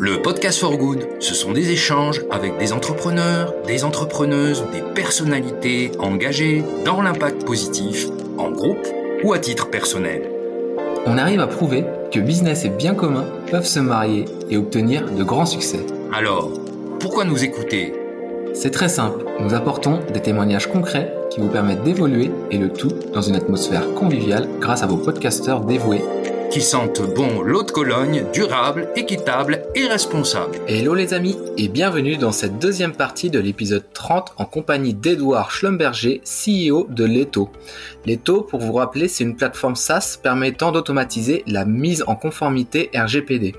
Le podcast for good, ce sont des échanges avec des entrepreneurs, des entrepreneuses, des personnalités engagées dans l'impact positif, en groupe ou à titre personnel. On arrive à prouver que business et bien commun peuvent se marier et obtenir de grands succès. Alors, pourquoi nous écouter? C'est très simple, nous apportons des témoignages concrets qui vous permettent d'évoluer et le tout dans une atmosphère conviviale grâce à vos podcasteurs dévoués qui sentent bon l'eau de Cologne, durable, équitable et responsable. Hello les amis et bienvenue dans cette deuxième partie de l'épisode 30 en compagnie d'Edouard Schlumberger, CEO de Leto. Leto, pour vous rappeler, c'est une plateforme SaaS permettant d'automatiser la mise en conformité RGPD.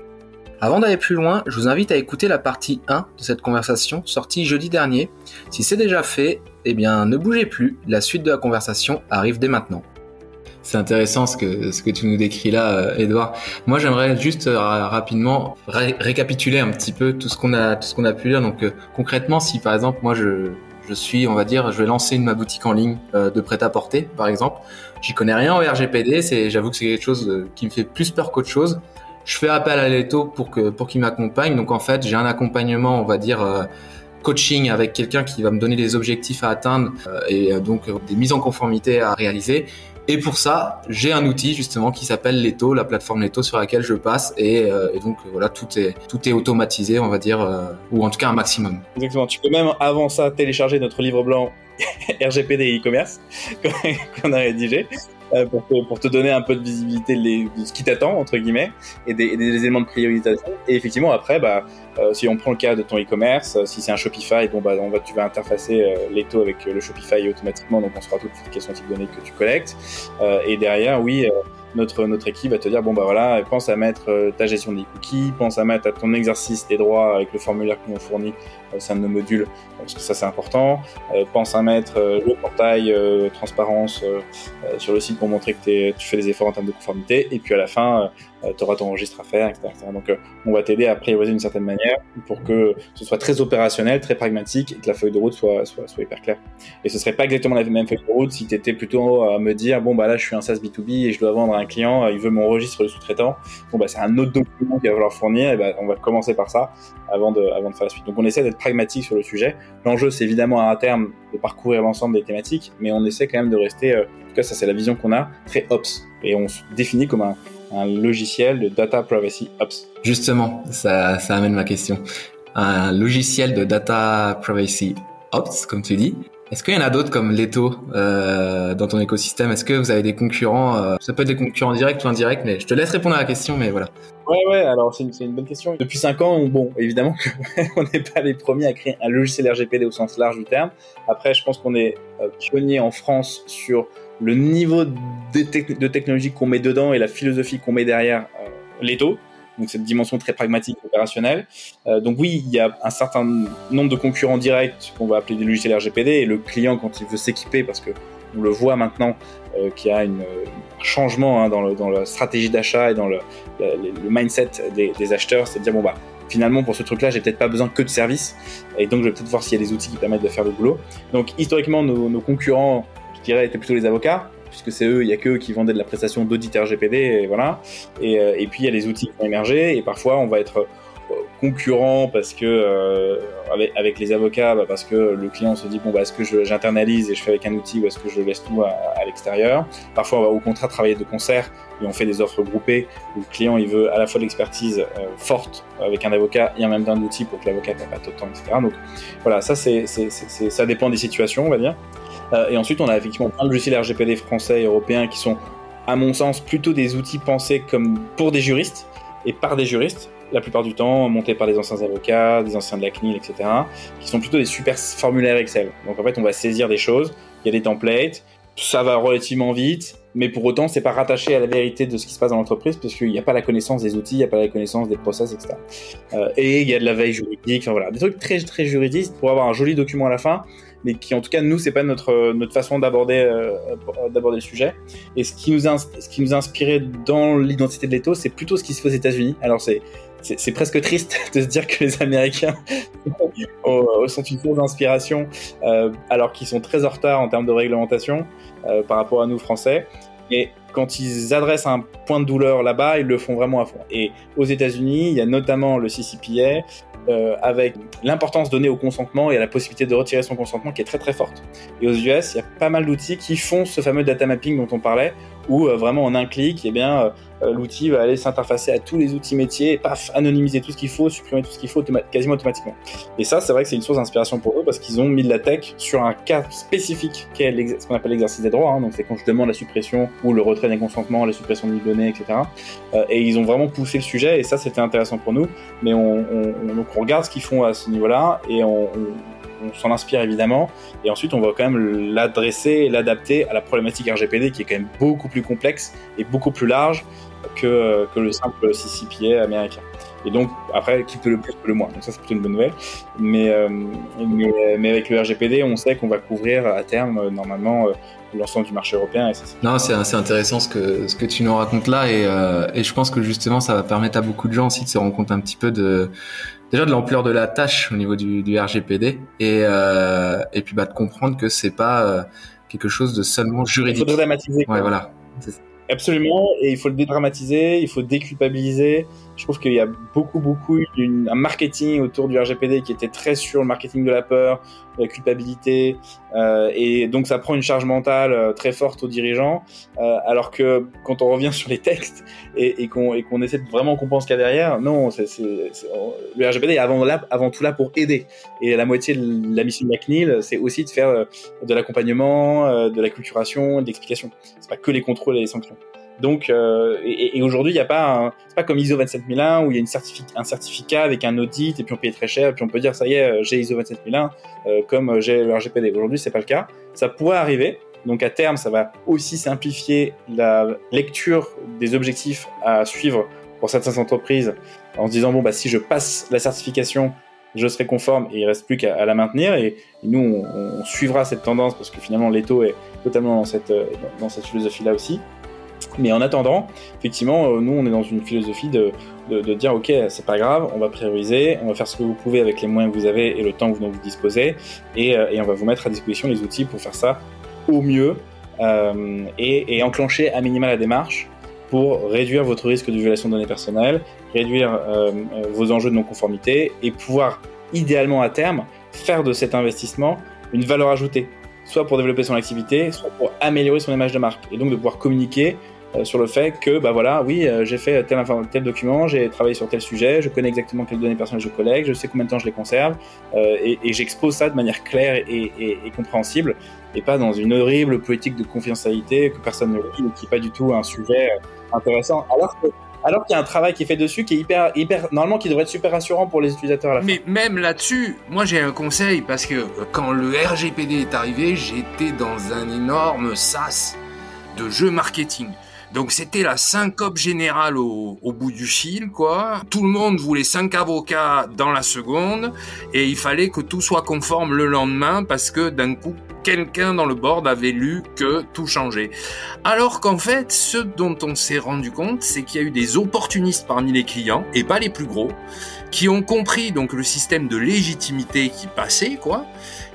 Avant d'aller plus loin, je vous invite à écouter la partie 1 de cette conversation sortie jeudi dernier. Si c'est déjà fait, eh bien ne bougez plus, la suite de la conversation arrive dès maintenant. C'est intéressant ce que, ce que tu nous décris là, Edouard. Moi, j'aimerais juste euh, rapidement récapituler un petit peu tout ce qu'on a, tout ce qu'on a pu lire. Donc, euh, concrètement, si par exemple, moi, je, je suis, on va dire, je vais lancer une, ma boutique en ligne euh, de prêt-à-porter, par exemple. J'y connais rien au RGPD. C'est, j'avoue que c'est quelque chose qui me fait plus peur qu'autre chose. Je fais appel à Leto pour que, pour qu'il m'accompagne. Donc, en fait, j'ai un accompagnement, on va dire, coaching avec quelqu'un qui va me donner des objectifs à atteindre et donc des mises en conformité à réaliser. Et pour ça, j'ai un outil justement qui s'appelle Leto, la plateforme Leto sur laquelle je passe. Et, euh, donc voilà, tout est tout est automatisé, on va dire, euh, ou en tout cas un maximum. Exactement. Tu peux même avant ça télécharger notre livre blanc RGPD e-commerce qu'on a rédigé. Euh, pour, te, pour, te, donner un peu de visibilité de ce qui t'attend entre guillemets et des, des, éléments de priorisation. Et effectivement après bah euh, si on prend le cas de ton e-commerce euh, si c'est un Shopify bon bah tu vas interfacer euh, Leto avec le Shopify automatiquement donc on saura tout de les types de données que tu collectes. Et derrière oui notre, notre équipe va te dire bon bah voilà, pense à mettre ta gestion des cookies, pense à mettre à ton exercice des droits avec le formulaire nous fournit au sein de nos modules, parce que ça c'est important. Euh, pense à mettre euh, le portail transparence sur le site pour montrer que tu fais des efforts en termes de conformité. Et puis à la fin, tu auras ton registre à faire, etc. Donc on va t'aider à prioriser d'une certaine manière pour que ce soit très opérationnel, très pragmatique et que la feuille de route soit, soit, soit hyper claire. Et ce serait pas exactement la même feuille de route si tu étais plutôt à me dire bon bah là je suis un SaaS B2B et je dois vendre un client, euh, il veut mon registre de sous-traitant. Bon, bah, c'est un autre document qu'il va falloir fournir. Et bah, on va commencer par ça avant de, avant de faire la suite. Donc, on essaie d'être pragmatique sur le sujet. L'enjeu, c'est évidemment à terme de parcourir l'ensemble des thématiques, mais on essaie quand même de rester, euh, en tout cas, ça, c'est la vision qu'on a, très ops. Et on se définit comme un, un logiciel de data privacy ops. Justement, ça amène ma question. Un logiciel de data privacy ops, comme tu dis. Est-ce qu'il y en a d'autres comme Leto euh, dans ton écosystème? Est-ce que vous avez des concurrents euh, Ça peut être des concurrents directs ou indirects, mais je te laisse répondre à la question, mais voilà. Ouais, ouais, alors c'est une, bonne question. Depuis 5 ans, bon, évidemment qu'on n'est pas les premiers à créer un logiciel RGPD au sens large du terme. Après, je pense qu'on est euh, pionnier en France sur le niveau de, de technologie qu'on met dedans et la philosophie qu'on met derrière euh, Leto donc cette dimension très pragmatique, opérationnelle. Euh, donc oui, il y a un certain nombre de concurrents directs qu'on va appeler des logiciels RGPD, et le client, quand il veut s'équiper, parce que on le voit maintenant euh, qu'il y a un changement hein, dans, la stratégie d'achat et dans le, mindset des, des acheteurs, c'est de dire bon bah finalement pour ce truc-là, j'ai peut-être pas besoin que de services, et donc je vais peut-être voir s'il y a des outils qui permettent de faire le boulot. Donc historiquement, nos, nos concurrents, je dirais, étaient plutôt les avocats puisque c'est eux, il y a qu'eux qui vendaient de la prestation d'audit RGPD, et voilà. Euh, et, puis il y a les outils qui vont émerger, et parfois on va être euh, concurrent parce que euh, avec, avec, les avocats, bah parce que le client se dit bon bah est-ce que j'internalise et je fais avec un outil ou est-ce que je laisse tout à, à l'extérieur? Parfois on va au contraire travailler de concert et on fait des offres groupées où le client il veut à la fois de l'expertise euh, forte avec un avocat et en même temps un outil pour que l'avocat n'ait pas le temps, etc. Donc voilà, ça c'est ça dépend des situations on va dire. Euh, et ensuite, on a effectivement plein de logiciels RGPD français et européens qui sont, à mon sens, plutôt des outils pensés comme pour des juristes et par des juristes, la plupart du temps montés par des anciens avocats, des anciens de la CNIL, etc., qui sont plutôt des super formulaires Excel. Donc en fait, on va saisir des choses, il y a des templates, ça va relativement vite, mais pour autant, c'est pas rattaché à la vérité de ce qui se passe dans l'entreprise parce qu'il n'y a pas la connaissance des outils, il n'y a pas la connaissance des process, etc. Euh, et il y a de la veille juridique, enfin voilà, des trucs très très juridiques pour avoir un joli document à la fin, mais qui en tout cas nous c'est pas notre notre façon d'aborder euh, d'aborder le sujet. Et ce qui nous a, ce qui nous a inspiré dans l'identité de l'Eto, c'est plutôt ce qui se fait aux États-Unis. Alors c'est c'est presque triste de se dire que les Américains sont une source d'inspiration euh, alors qu'ils sont très en retard en termes de réglementation euh, par rapport à nous Français. Et quand ils adressent un point de douleur là-bas, ils le font vraiment à fond. Et aux États-Unis, il y a notamment le CCPA euh, avec l'importance donnée au consentement et à la possibilité de retirer son consentement qui est très très forte. Et aux US, il y a pas mal d'outils qui font ce fameux data mapping dont on parlait, où euh, vraiment en un clic, eh bien, euh, l'outil va aller s'interfacer à tous les outils métiers, paf, anonymiser tout ce qu'il faut, supprimer tout ce qu'il faut quasiment automatiquement. Et ça, c'est vrai que c'est une source d'inspiration pour eux parce qu'ils ont mis de la tech sur un cas spécifique qui est ce qu'on appelle l'exercice des droits. Hein. donc c'est quand je demande la suppression ou le retrait d'un consentement, la suppression de données, etc. et ils ont vraiment poussé le sujet et ça, c'était intéressant pour nous. Mais on, on, on, on regarde ce qu'ils font à ce niveau-là et on, s'en inspire évidemment. Et ensuite, on va quand même l'adresser et l'adapter à la problématique RGPD qui est quand même beaucoup plus complexe et beaucoup plus large que, que le simple CCPA américain. Et donc, après, qui peut le plus, peut le moins. Donc ça, c'est plutôt une bonne nouvelle. Mais, euh, mais, avec le RGPD, on sait qu'on va couvrir à terme, euh, normalement, euh, l'ensemble du marché européen. Et non, c'est assez intéressant ce que, ce que tu nous racontes là. Et, et je pense que justement, ça va permettre à beaucoup de gens aussi de se rendre compte un petit peu de déjà de l'ampleur de la tâche au niveau du, du RGPD et, euh, et puis bah, de comprendre que c'est pas quelque chose de seulement juridique. Il faut dramatiser. Ouais, voilà. Absolument, et il faut le dédramatiser, il faut déculpabiliser. Je trouve qu'il y a beaucoup, beaucoup un marketing autour du RGPD qui était très sur le marketing de la peur, la culpabilité, euh, et donc ça prend une charge mentale euh, très forte aux dirigeants, euh, alors que quand on revient sur les textes et, et qu'on essaie de vraiment comprendre ce qu'il y a derrière, non, c'est le RGPD est avant, là, avant tout là pour aider. Et la moitié de la mission de la CNIL, c'est aussi de faire de l'accompagnement, de la culturation, de l'explication. C'est pas que les contrôles et les sanctions. Donc, euh, et, aujourd'hui, il n'y a pas, c'est pas comme ISO 27001 où il y a un certificat avec un audit et puis on paye très cher et puis on peut dire ça y est, euh, j'ai ISO 27001 euh, comme j'ai le RGPD. Aujourd'hui, c'est pas le cas. Ça pourrait arriver. Donc à terme, ça va aussi simplifier la lecture des objectifs à suivre pour certaines entreprises en se disant bon bah si je passe la certification, je serai conforme et il reste plus qu'à la maintenir et, nous on, on, suivra cette tendance parce que finalement l'étau est totalement dans cette dans cette philosophie là aussi. Mais en attendant, effectivement, euh, nous, on est dans une philosophie de, de, dire, ok, c'est pas grave, on va prioriser, on va faire ce que vous pouvez avec les moyens que vous avez et le temps dont vous disposez, et, euh, et on va vous mettre à disposition les outils pour faire ça au mieux euh, et, enclencher à minima la démarche pour réduire votre risque de violation de données personnelles, réduire vos enjeux de non-conformité et pouvoir, idéalement à terme, faire de cet investissement une valeur ajoutée soit pour développer son activité, soit pour améliorer son image de marque. Et donc de pouvoir communiquer euh, sur le fait que, bah voilà, oui, euh, j'ai fait tel, tel document, j'ai travaillé sur tel sujet, je connais exactement quelles données personnelles je collecte, je sais combien de temps je les conserve, euh, et, j'expose ça de manière claire et, compréhensible, et pas dans une horrible politique de confidentialité que personne ne lit, et qui n'est pas du tout un sujet intéressant. Alors que alors qu'il y a un travail qui est fait dessus qui est hyper, hyper, normalement, qui devrait être super rassurant pour les utilisateurs à la Mais même là-dessus, moi j'ai un conseil parce que quand le RGPD est arrivé, j'étais dans un énorme sas de jeux marketing. Donc c'était la syncope générale au, au, bout du fil, quoi. Tout le monde voulait cinq avocats dans la seconde et il fallait que tout soit conforme le lendemain parce que d'un coup quelqu'un dans le board avait lu que tout changeait. Alors qu'en fait, ce dont on s'est rendu compte, c'est qu'il y a eu des opportunistes parmi les clients, et pas les plus gros, qui ont compris donc le système de légitimité qui passait, quoi,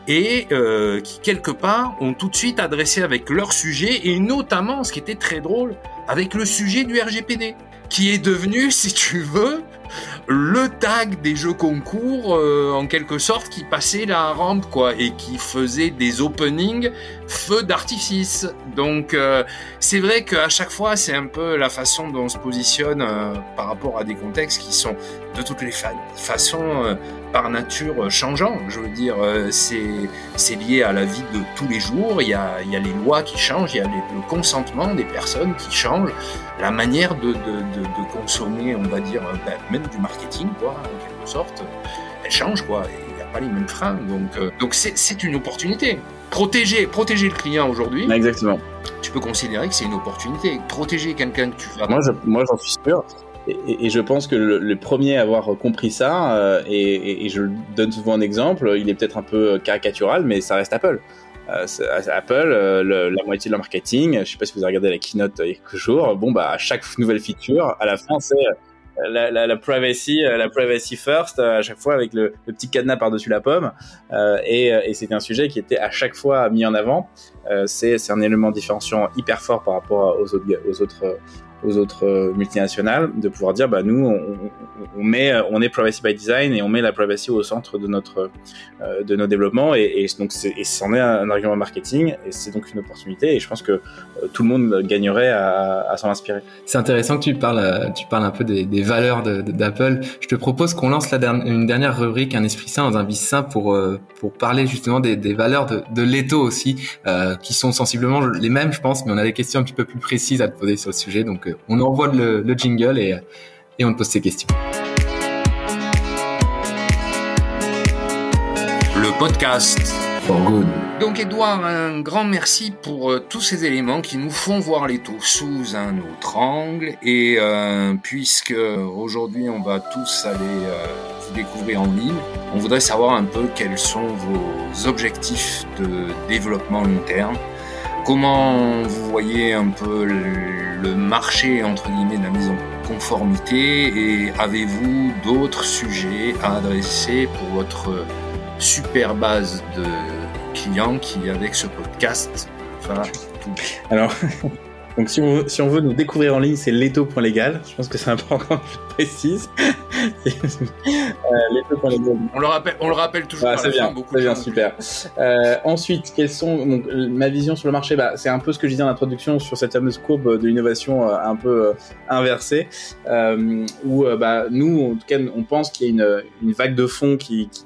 et euh, qui quelque part ont tout de suite adressé avec leur sujet, et notamment, ce qui était très drôle, avec le sujet du RGPD, qui est devenu, si tu veux, le tag des jeux concours euh, en quelque sorte qui passait la rampe quoi et qui faisait des openings feu d'artifice. Donc euh, c'est vrai qu'à chaque fois c'est un peu la façon dont on se positionne euh, par rapport à des contextes qui sont de toutes les fa façons par nature changeants. Je veux dire c'est lié à la vie de tous les jours. Il y a, y a les lois qui changent, il y a le consentement des personnes qui changent, la manière de consommer, on va dire ben, du marketing quoi en quelque sorte, elle change quoi. Il n'y a pas les mêmes freins donc donc c'est une opportunité protéger, protéger le client aujourd'hui. Exactement. Tu peux considérer que c'est une opportunité. Protéger quelqu'un que tu vas. Moi, moi, j'en suis sûr. Et, et, je pense que le, le, premier à avoir compris ça, euh, et, et, je donne souvent un exemple, il est peut-être un peu caricatural, mais ça reste Apple. Euh, Apple, euh, le, la moitié de leur marketing, je sais pas si vous avez regardé la keynote il y a quelques jours, bon bah à chaque nouvelle feature, à la fin c'est la, privacy, la privacy first à chaque fois avec le, petit cadenas par-dessus la pomme. et, et c'était un sujet qui était à chaque fois mis en avant. c'est un élément différenciant hyper fort par rapport aux autres aux autres euh, multinationales de pouvoir dire bah nous on, met on est privacy by design et on met la privacy au centre de notre euh, de nos développements et, donc et c'en est un argument marketing et c'est donc une opportunité et je pense que euh, tout le monde gagnerait à, s'en inspirer. C'est intéressant que tu parles tu parles un peu des, valeurs d'Apple. Je te propose qu'on lance une dernière rubrique un esprit sain dans un vice sain pour pour parler justement des, valeurs de, de aussi qui sont sensiblement les mêmes je pense mais on a des questions un petit peu plus précises à te poser sur le sujet donc on envoie le, jingle et, et on te pose ces questions. Le podcast For Good. Donc Edouard, un grand merci pour euh, tous ces éléments qui nous font voir les taux sous un autre angle. Et euh, puisque aujourd'hui on va tous aller euh, vous découvrir en ligne, on voudrait savoir un peu quels sont vos objectifs de développement long terme. Comment vous voyez un peu le marché entre guillemets de la mise en conformité et avez-vous d'autres sujets à adresser pour votre super base de clients qui avec ce podcast va tout. Alors Donc si on, si on veut nous découvrir en ligne, c'est leto.legal. Je pense que c'est important que je précise. euh, on le rappelle, on le rappelle toujours. Ah, c'est bien, c'est bien, super. Euh, ensuite, quelles sont donc, ma vision sur le marché? Bah, C'est un peu ce que je disais en introduction sur cette fameuse courbe de l'innovation euh, un peu euh, inversée, euh, où bah, nous, en tout cas, on pense qu'il y a une, une vague de fonds qui, qui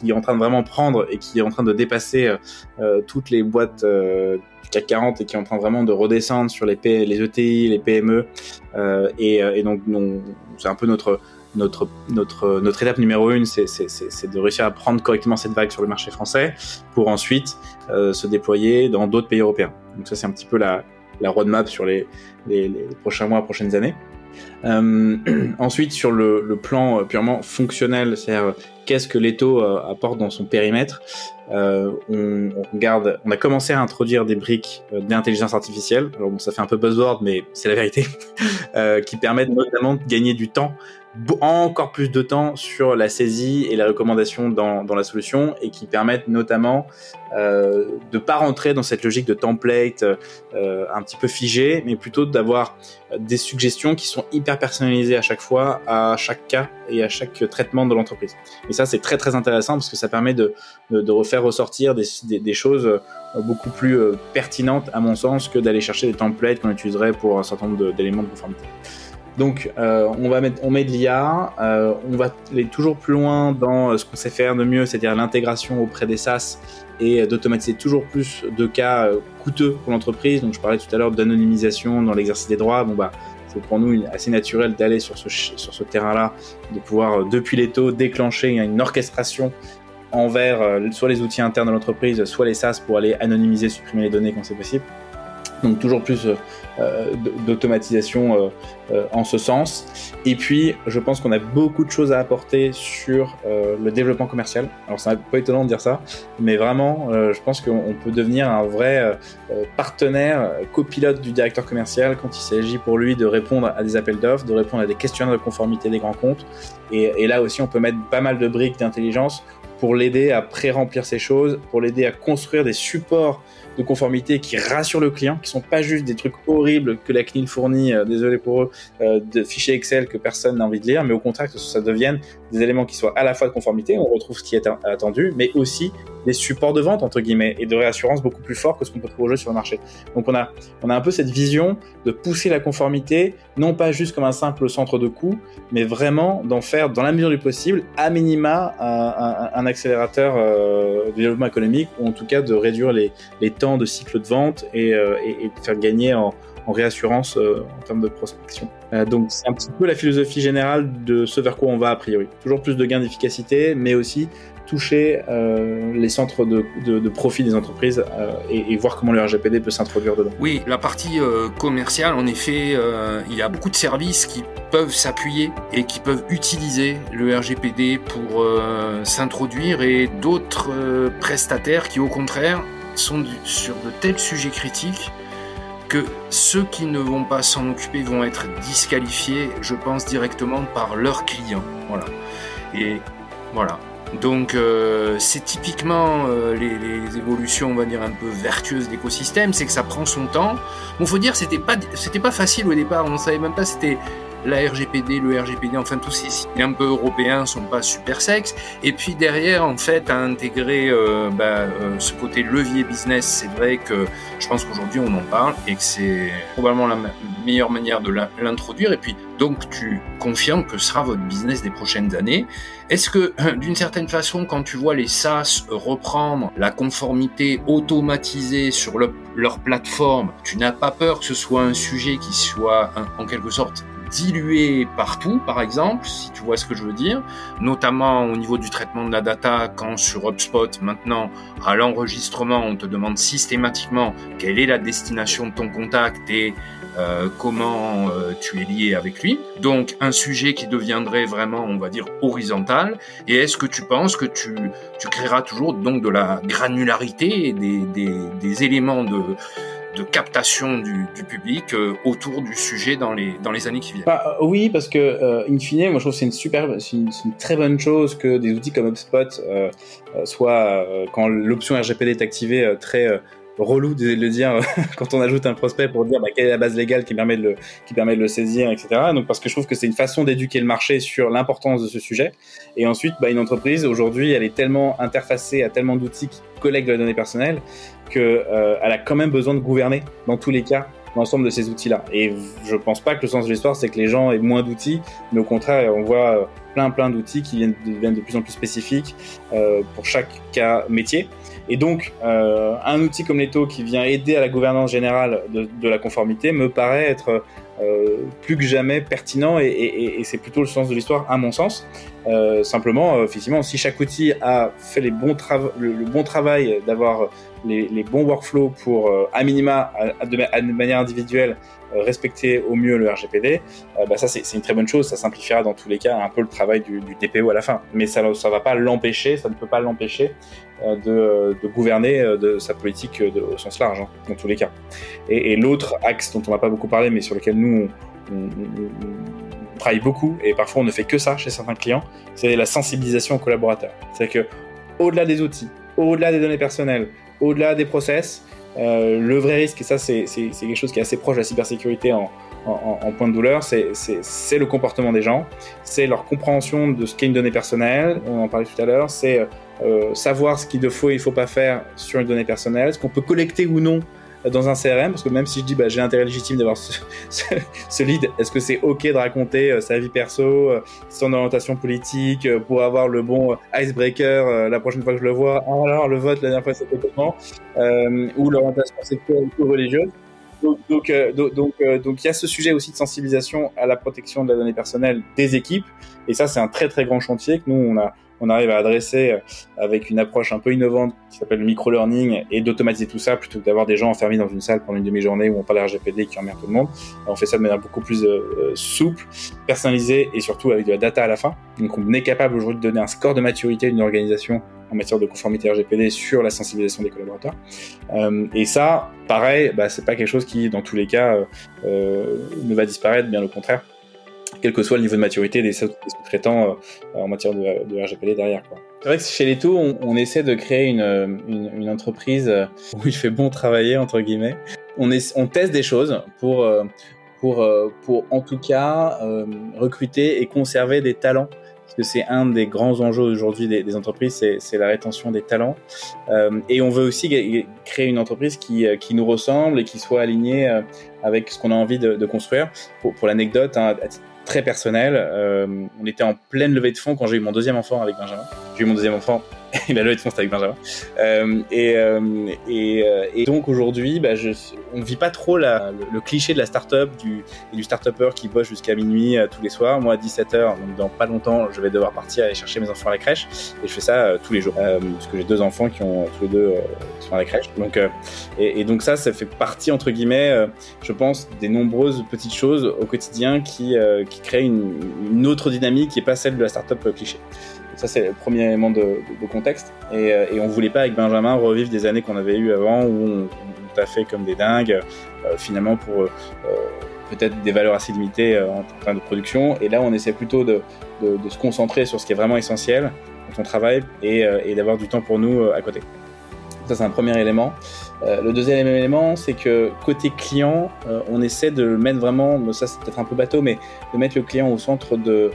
qui est en train de vraiment prendre et qui est en train de dépasser euh, toutes les boîtes euh, CAC 40 et qui est en train vraiment de redescendre sur les, ETI, les PME. Euh, et, euh, et, donc, c'est un peu notre, notre, notre, notre étape numéro une, c'est de réussir à prendre correctement cette vague sur le marché français pour ensuite euh, se déployer dans d'autres pays européens. Donc ça, c'est un petit peu la, la roadmap sur les, les, les prochains mois, prochaines années. Euh, ensuite, sur le, plan purement fonctionnel, c'est-à-dire qu'est-ce que l'étau euh, apporte dans son périmètre, euh, on, on, a commencé à introduire des briques euh, d'intelligence artificielle. Alors bon, ça fait un peu buzzword, mais c'est la vérité, euh, qui permettent notamment de gagner du temps encore plus de temps sur la saisie et la recommandation dans, dans la solution et qui permettent notamment euh, de pas rentrer dans cette logique de template euh, un petit peu figé, mais plutôt d'avoir des suggestions qui sont hyper personnalisées à chaque fois, à chaque cas et à chaque traitement de l'entreprise. Et ça, c'est très très intéressant parce que ça permet de, de, de refaire ressortir des, des, choses beaucoup plus euh, pertinentes à mon sens que d'aller chercher des templates qu'on utiliserait pour un certain nombre d'éléments de conformité. Donc, euh, on va mettre, on met de l'IA, euh, on va aller toujours plus loin dans euh, ce qu'on sait faire de mieux, c'est-à-dire l'intégration auprès des SaaS et d'automatiser toujours plus de cas coûteux pour l'entreprise. Donc, je parlais tout à l'heure d'anonymisation dans l'exercice des droits. Bon bah, c'est pour nous assez naturel d'aller sur ce sur ce terrain-là, de pouvoir depuis les taux déclencher une orchestration envers soit les outils internes de l'entreprise, soit les SaaS pour aller anonymiser, supprimer les données quand c'est possible. Donc toujours plus euh, d'automatisation euh, euh, en ce sens. Et puis, je pense qu'on a beaucoup de choses à apporter sur le développement commercial. Alors, c'est pas étonnant de dire ça, mais vraiment, je pense qu'on peut devenir un vrai partenaire, copilote du directeur commercial quand il s'agit pour lui de répondre à des appels d'offres, de répondre à des questionnaires de conformité des grands comptes. Et, et là aussi, on peut mettre pas mal de briques d'intelligence pour l'aider à pré-remplir ces choses, pour l'aider à construire des supports de conformité qui rassurent le client, qui sont pas juste des trucs horribles que la CNIL fournit, euh, désolé pour eux, euh, de fichiers Excel que personne n'a envie de lire, mais au contraire que ça devienne des éléments qui soient à la fois de conformité, on retrouve ce qui est attendu, mais aussi des supports de vente entre guillemets et de réassurance beaucoup plus forts que ce qu'on peut trouver aujourd'hui sur le marché. Donc on a on a un peu cette vision de pousser la conformité non pas juste comme un simple centre de coût, mais vraiment d'en faire dans la mesure du possible à minima un, accélérateur euh, de développement économique ou en tout cas de réduire les, les temps de cycle de vente et, euh, de faire gagner en, en réassurance euh, en termes de prospection. Euh, donc c'est un petit peu la philosophie générale de ce vers quoi on va a priori. Toujours plus de gains d'efficacité, mais aussi toucher euh, les centres de, profit des entreprises euh, et, voir comment le RGPD peut s'introduire dedans. Oui, la partie euh, commerciale, en effet, il y a beaucoup de services qui peuvent s'appuyer et qui peuvent utiliser le RGPD pour s'introduire et d'autres prestataires qui, au contraire, sont sur de tels sujets critiques que ceux qui ne vont pas s'en occuper vont être disqualifiés, je pense, directement par leurs clients. Voilà. Et voilà. Donc euh, c'est typiquement euh, les, évolutions, on va dire un peu vertueuses d'écosystème, c'est que ça prend son temps. Bon, faut dire c'était pas c'était pas facile au départ, on savait même pas c'était la RGPD, le RGPD, enfin tous ces signes un peu européens sont pas super sex. Et puis derrière, en fait, à intégrer euh, bah, euh, ce côté levier business, c'est vrai que je pense qu'aujourd'hui on en parle et que c'est probablement la meilleure manière de l'introduire. Et puis donc tu confirmes que sera votre business des prochaines années. Est-ce que d'une certaine façon, quand tu vois les SaaS reprendre la conformité automatisée sur leur plateforme, tu n'as pas peur que ce soit un sujet qui soit en quelque sorte dilué partout, par exemple, si tu vois ce que je veux dire, notamment au niveau du traitement de la data, quand sur HubSpot, maintenant, à l'enregistrement, on te demande systématiquement quelle est la destination de ton contact et euh, comment euh, tu es lié avec lui. Donc un sujet qui deviendrait vraiment, on va dire, horizontal. Et est-ce que tu penses que tu, tu créeras toujours donc de la granularité des, des, des éléments de de captation du, public euh, autour du sujet dans les, dans les années qui viennent. Bah, euh, oui, parce que, euh, in fine, moi je trouve que c'est une super, c'est une, très bonne chose que des outils comme HubSpot soient, quand l'option RGPD est activée, très relou de le dire quand on ajoute un prospect pour dire bah, quelle est la base légale qui permet de le, qui permet de le saisir, etc. Donc parce que je trouve que c'est une façon d'éduquer le marché sur l'importance de ce sujet. Et ensuite, bah, une entreprise aujourd'hui, elle est tellement interfacée à tellement d'outils qui collectent les données personnelles qu'elle euh, a quand même besoin de gouverner dans tous les cas l'ensemble de ces outils-là. Et je pense pas que le sens de l'histoire, c'est que les gens aient moins d'outils, mais au contraire, on voit euh, plein plein d'outils qui viennent, deviennent de plus en plus spécifiques euh, pour chaque cas métier. Et donc, euh, un outil comme Leto qui vient aider à la gouvernance générale de, la conformité me paraît être plus que jamais pertinent et c'est plutôt le sens de l'histoire à mon sens. Euh, simplement, effectivement, si chaque outil a fait le, bon travail d'avoir les, bons workflows pour, à minima, de, manière individuelle, respecter au mieux le RGPD, bah ça c'est une très bonne chose, ça simplifiera dans tous les cas un peu le travail du, du DPO à la fin. Mais ça ne va pas l'empêcher, ça ne peut pas l'empêcher euh, de, gouverner euh, sa politique au sens large, hein, dans tous les cas. Et, l'autre axe dont on n'a pas beaucoup parlé, mais sur lequel nous, travaille beaucoup, et parfois on ne fait que ça chez certains clients, c'est la sensibilisation aux collaborateurs. C'est-à-dire que, au-delà des outils, au-delà des données personnelles, au-delà des process, euh, le vrai risque, et ça c'est quelque chose qui est assez proche de la cybersécurité en, en, point de douleur, c'est le comportement des gens, c'est leur compréhension de ce qu'est une donnée personnelle, on en parlait tout à l'heure, c'est euh, savoir ce qu'il faut et il faut pas faire sur une donnée personnelle, ce qu'on peut collecter ou non dans un CRM, parce que même si je dis bah, j'ai intérêt légitime d'avoir ce, ce, lead, est-ce que c'est ok de raconter euh, sa vie perso, euh, son orientation politique, euh, pour avoir le bon icebreaker la prochaine fois que je le vois, ah, alors le vote la dernière fois c'était comment, ou l'orientation sexuelle ou religieuse. Donc, donc, donc, donc, il y a ce sujet aussi de sensibilisation à la protection de la donnée personnelle des équipes, et ça c'est un très très grand chantier que nous on a on arrive à adresser euh, avec une approche un peu innovante qui s'appelle le micro-learning et d'automatiser tout ça plutôt que d'avoir des gens enfermés dans une salle pendant une demi-journée où on parle RGPD qui emmerde tout le monde. On fait ça de manière beaucoup plus euh, souple, personnalisée et surtout avec de la data à la fin. Donc on est capable aujourd'hui de donner un score de maturité d'une organisation en matière de conformité RGPD sur la sensibilisation des collaborateurs. Euh, et ça, pareil, bah, c'est pas quelque chose qui, dans tous les cas, euh, ne va disparaître, bien au contraire quel que soit le niveau de maturité des sous-traitants euh, en matière de, de, RGPD derrière. C'est vrai que chez Leto, on, on essaie de créer une, entreprise où il fait bon travailler, entre guillemets. On, est, on teste des choses pour, euh, pour, euh, pour en tout cas recruter et conserver des talents parce que c'est un des grands enjeux aujourd'hui des, entreprises, c'est la rétention des talents. Euh, et on veut aussi créer une entreprise qui, nous ressemble et qui soit alignée avec ce qu'on a envie de, construire. Pour, pour l'anecdote, hein, très personnel. Euh, on était en pleine levée de fonds quand j'ai eu mon deuxième enfant avec Benjamin. J'ai eu mon deuxième enfant et la levée de fonds c'était avec Benjamin. Euh, et, euh, et, euh, et, donc aujourd'hui, bah, on vit pas trop le, cliché de la start-up du, du start-upper qui bosse jusqu'à minuit euh, tous les soirs. Moi à 17h, donc dans pas longtemps, je vais devoir partir aller chercher mes enfants à la crèche et je fais ça tous les jours parce que j'ai deux enfants qui ont tous les deux sont à la crèche. Donc et, et, donc ça, ça fait partie entre guillemets, je pense, des nombreuses petites choses au quotidien qui, créent une, une autre dynamique qui est pas celle de la start-up cliché. Ça, c'est le premier élément de, contexte. Et, euh, et, on voulait pas, avec Benjamin, revivre des années qu'on avait eues avant où on, on à fait comme des dingues, finalement pour peut-être des valeurs assez limitées en termes de production. Et là, on essaie plutôt de, se concentrer sur ce qui est vraiment essentiel quand on travaille et, d'avoir du temps pour nous à côté. Ça, c'est un premier élément. Euh, le deuxième élément, c'est que côté client, euh, on essaie de mettre vraiment, ça c'est peut-être un peu bateau, mais de mettre le client au centre de,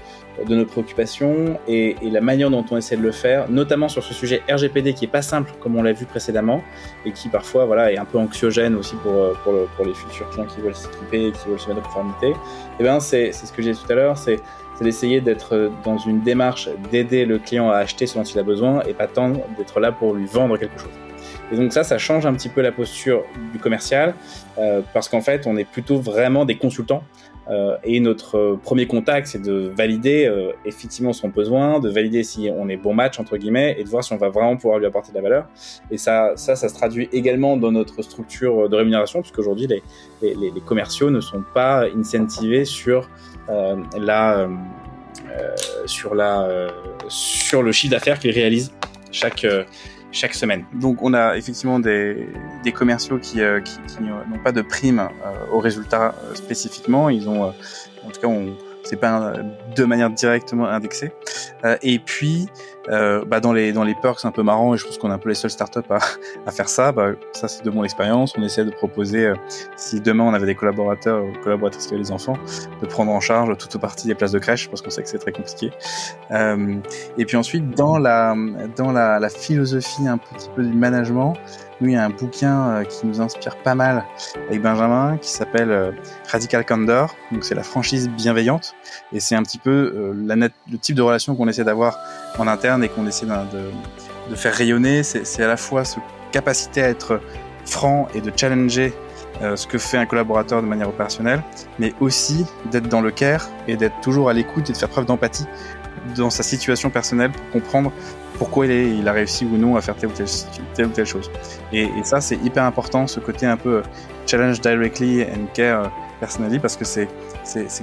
de nos préoccupations et, et, la manière dont on essaie de le faire, notamment sur ce sujet RGPD qui est pas simple comme on l'a vu précédemment et qui parfois voilà est un peu anxiogène aussi pour euh, pour, le, pour les futurs clients qui veulent s'équiper qui veulent se mettre en conformité. Et eh ben c'est c'est ce que j'ai dit tout à l'heure, c'est c'est d'essayer d'être dans une démarche d'aider le client à acheter ce dont il a besoin et pas tant d'être là pour lui vendre quelque chose. Et donc ça, ça change un petit peu la posture du commercial, euh, parce qu'en fait, on est plutôt vraiment des consultants. Euh, et notre premier contact, c'est de valider euh, effectivement son besoin, de valider si on est bon match entre guillemets, et de voir si on va vraiment pouvoir lui apporter de la valeur. Et ça, ça, ça se traduit également dans notre structure de rémunération, puisqu'aujourd'hui les, les, les, commerciaux ne sont pas incentivés sur euh, la euh, sur la sur le chiffre d'affaires qu'ils réalisent chaque chaque semaine. Donc on a effectivement des, des commerciaux qui, euh, qui, qui n'ont pas de prime euh, au résultat euh, spécifiquement. Ils ont, en tout cas, on, c'est pas de manière directement indexée. Euh, et puis, euh, bah dans les dans les perks un peu marrant, et je pense qu'on est un peu les seuls startups à, à faire ça. Bah, ça c'est de mon expérience. On essaie de proposer, euh, si demain on avait des collaborateurs ou collaboratrices qui avaient des enfants, de prendre en charge toute partie des places de crèche parce qu'on sait que c'est très compliqué. Euh, et puis ensuite dans la dans la, la philosophie un petit peu du management, il y a un bouquin euh, qui nous inspire pas mal avec Benjamin qui s'appelle euh, Radical Candor. Donc, c'est la franchise bienveillante et c'est un petit peu euh, le type de relation qu'on essaie d'avoir en interne et qu'on essaie de, de, faire rayonner. C'est à la fois ce capacité à être franc et de challenger ce que fait un collaborateur de manière opérationnelle, mais aussi d'être dans le care et d'être toujours à l'écoute et de faire preuve d'empathie dans sa situation personnelle pour comprendre pourquoi il, est, il, a réussi ou non à faire telle ou telle, telle, ou telle chose. Et, ça, c'est hyper important, ce côté un peu euh, challenge directly and care euh, personally, parce que c'est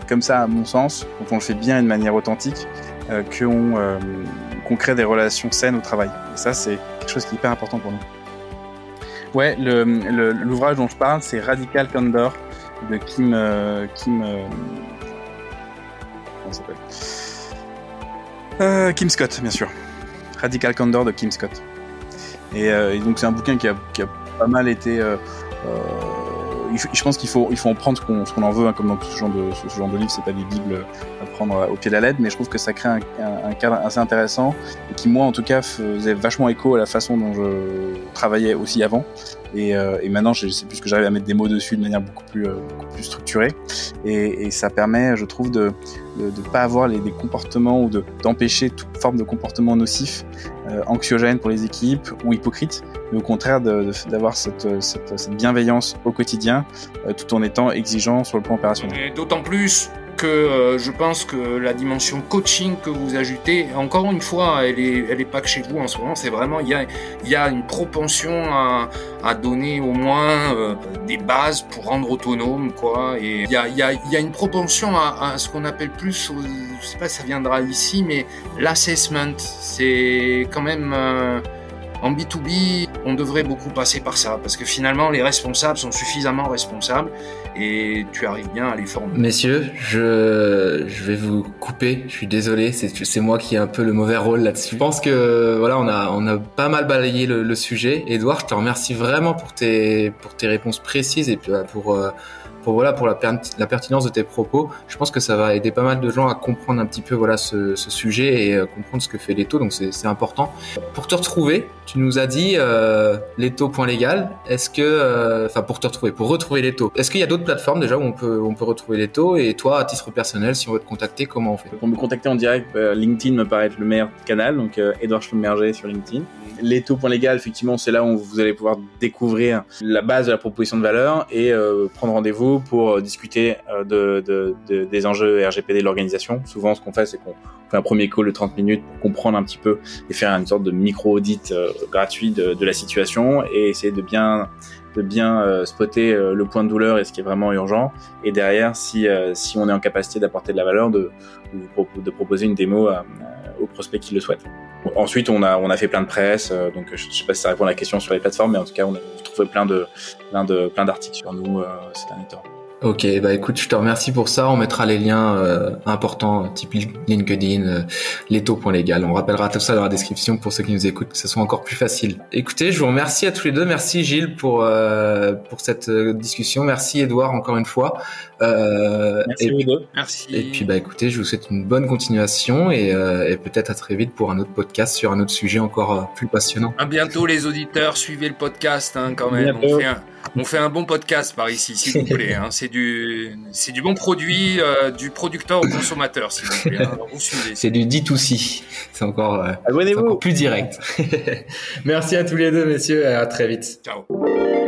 comme ça, à mon sens, quand on le fait bien et de manière authentique, euh, qu'on euh, qu crée des relations saines au travail. Et ça, c'est quelque chose qui est hyper important pour nous. Ouais, l'ouvrage dont je parle, c'est Radical Candor de Kim. Euh, Kim euh, s'appelle? Euh, Kim Scott, bien sûr. Radical Candor de Kim Scott. Et, et donc c'est un bouquin qui a, qui a, pas mal été. Euh, euh je pense qu'il faut, il faut en prendre ce qu'on en veut, hein, comme dans ce genre de, ce, genre de c'est pas des bibles à prendre au pied de la lettre, mais je trouve que ça crée un, un, un, cadre assez intéressant et qui moi en tout cas faisait vachement écho à la façon dont je travaillais aussi avant. Et, euh, et maintenant, je sais plus que j'arrive à mettre des mots dessus de manière beaucoup plus, euh, beaucoup plus structurée. Et, et, ça permet, je trouve, de ne pas avoir les, des comportements ou d'empêcher toute forme de comportement nocif, euh, anxiogène pour les équipes ou hypocrite, mais au contraire d'avoir cette, cette, cette, bienveillance au quotidien, euh, tout en étant exigeant sur le plan opérationnel. D'autant plus que euh, je pense que la dimension coaching que vous ajoutez, encore une fois, elle est, elle est pas que chez vous en ce moment. C'est vraiment il y a, y a une propension à, à donner au moins euh, des bases pour rendre autonome, quoi. Et il y a, y a, y a une propension à, à ce qu'on appelle plus, je sais pas, si ça viendra ici, mais l'assessment. C'est quand même euh, en B2B, on devrait beaucoup passer par ça, parce que finalement, les responsables sont suffisamment responsables et tu arrives bien à les former. Messieurs, je, vais vous couper, je suis désolé, c'est moi qui ai un peu le mauvais rôle là-dessus. Je pense que voilà, on a, pas mal balayé le, sujet. Edouard, je te remercie vraiment pour tes, pour tes réponses précises et puis pour... Pour voilà pour la, pertinence de tes propos. Je pense que ça va aider pas mal de gens à comprendre un petit peu voilà ce, sujet et euh, comprendre ce que fait Leto. Donc c'est important. Pour te retrouver, tu nous as dit euh, Leto.légal. Est-ce que enfin euh, pour te retrouver, pour retrouver Leto, est-ce qu'il y a d'autres plateformes déjà où on peut retrouver Leto? Et toi à titre personnel si on veut te contacter comment on fait? Pour me contacter en direct, euh, LinkedIn me paraît être le meilleur canal. Donc Edouard Schlumberger sur LinkedIn. Leto.légal, effectivement, c'est là où vous allez pouvoir découvrir la base de la proposition de valeur et prendre rendez-vous pour discuter de, de, de, des enjeux RGPD de l'organisation. Souvent, ce qu'on fait, c'est qu'on fait un premier call de 30 minutes pour comprendre un petit peu et faire une sorte de micro-audit euh, gratuit de, la situation et essayer de bien de bien euh, spotter euh, le point de douleur et ce qui est vraiment urgent et derrière si si on est en capacité d'apporter de la valeur de de proposer une démo aux prospects qui le souhaitent. Ensuite, on a, on a fait plein de presse, donc je sais pas si ça répond à la question sur les plateformes, mais en tout cas, on a trouvé plein de, plein de, plein d'articles sur nous ces derniers temps. Ok, bah écoute, je te remercie pour ça. On mettra les liens euh, importants, type LinkedIn, euh, leto.legal. On rappellera tout ça dans la description pour ceux qui nous écoutent, que ce soit encore plus facile. Écoutez, je vous remercie à tous les deux. Merci Gilles pour euh, pour cette euh, discussion. Merci Edouard encore une fois. Euh, merci et, Merci. Et puis bah écoutez, je vous souhaite une bonne continuation et, et peut-être à très vite pour un autre podcast sur un autre sujet encore plus passionnant. À bientôt les auditeurs. Suivez le podcast hein, quand même. On fait, un, on fait, un, bon podcast par ici, s'il vous plaît. Hein. C'est du, c'est du bon produit, euh, du producteur au consommateur, s'il vous plaît. Hein. C'est du D2C. C'est encore, euh, encore plus direct. Merci à tous les deux, messieurs, et à très vite. Ciao.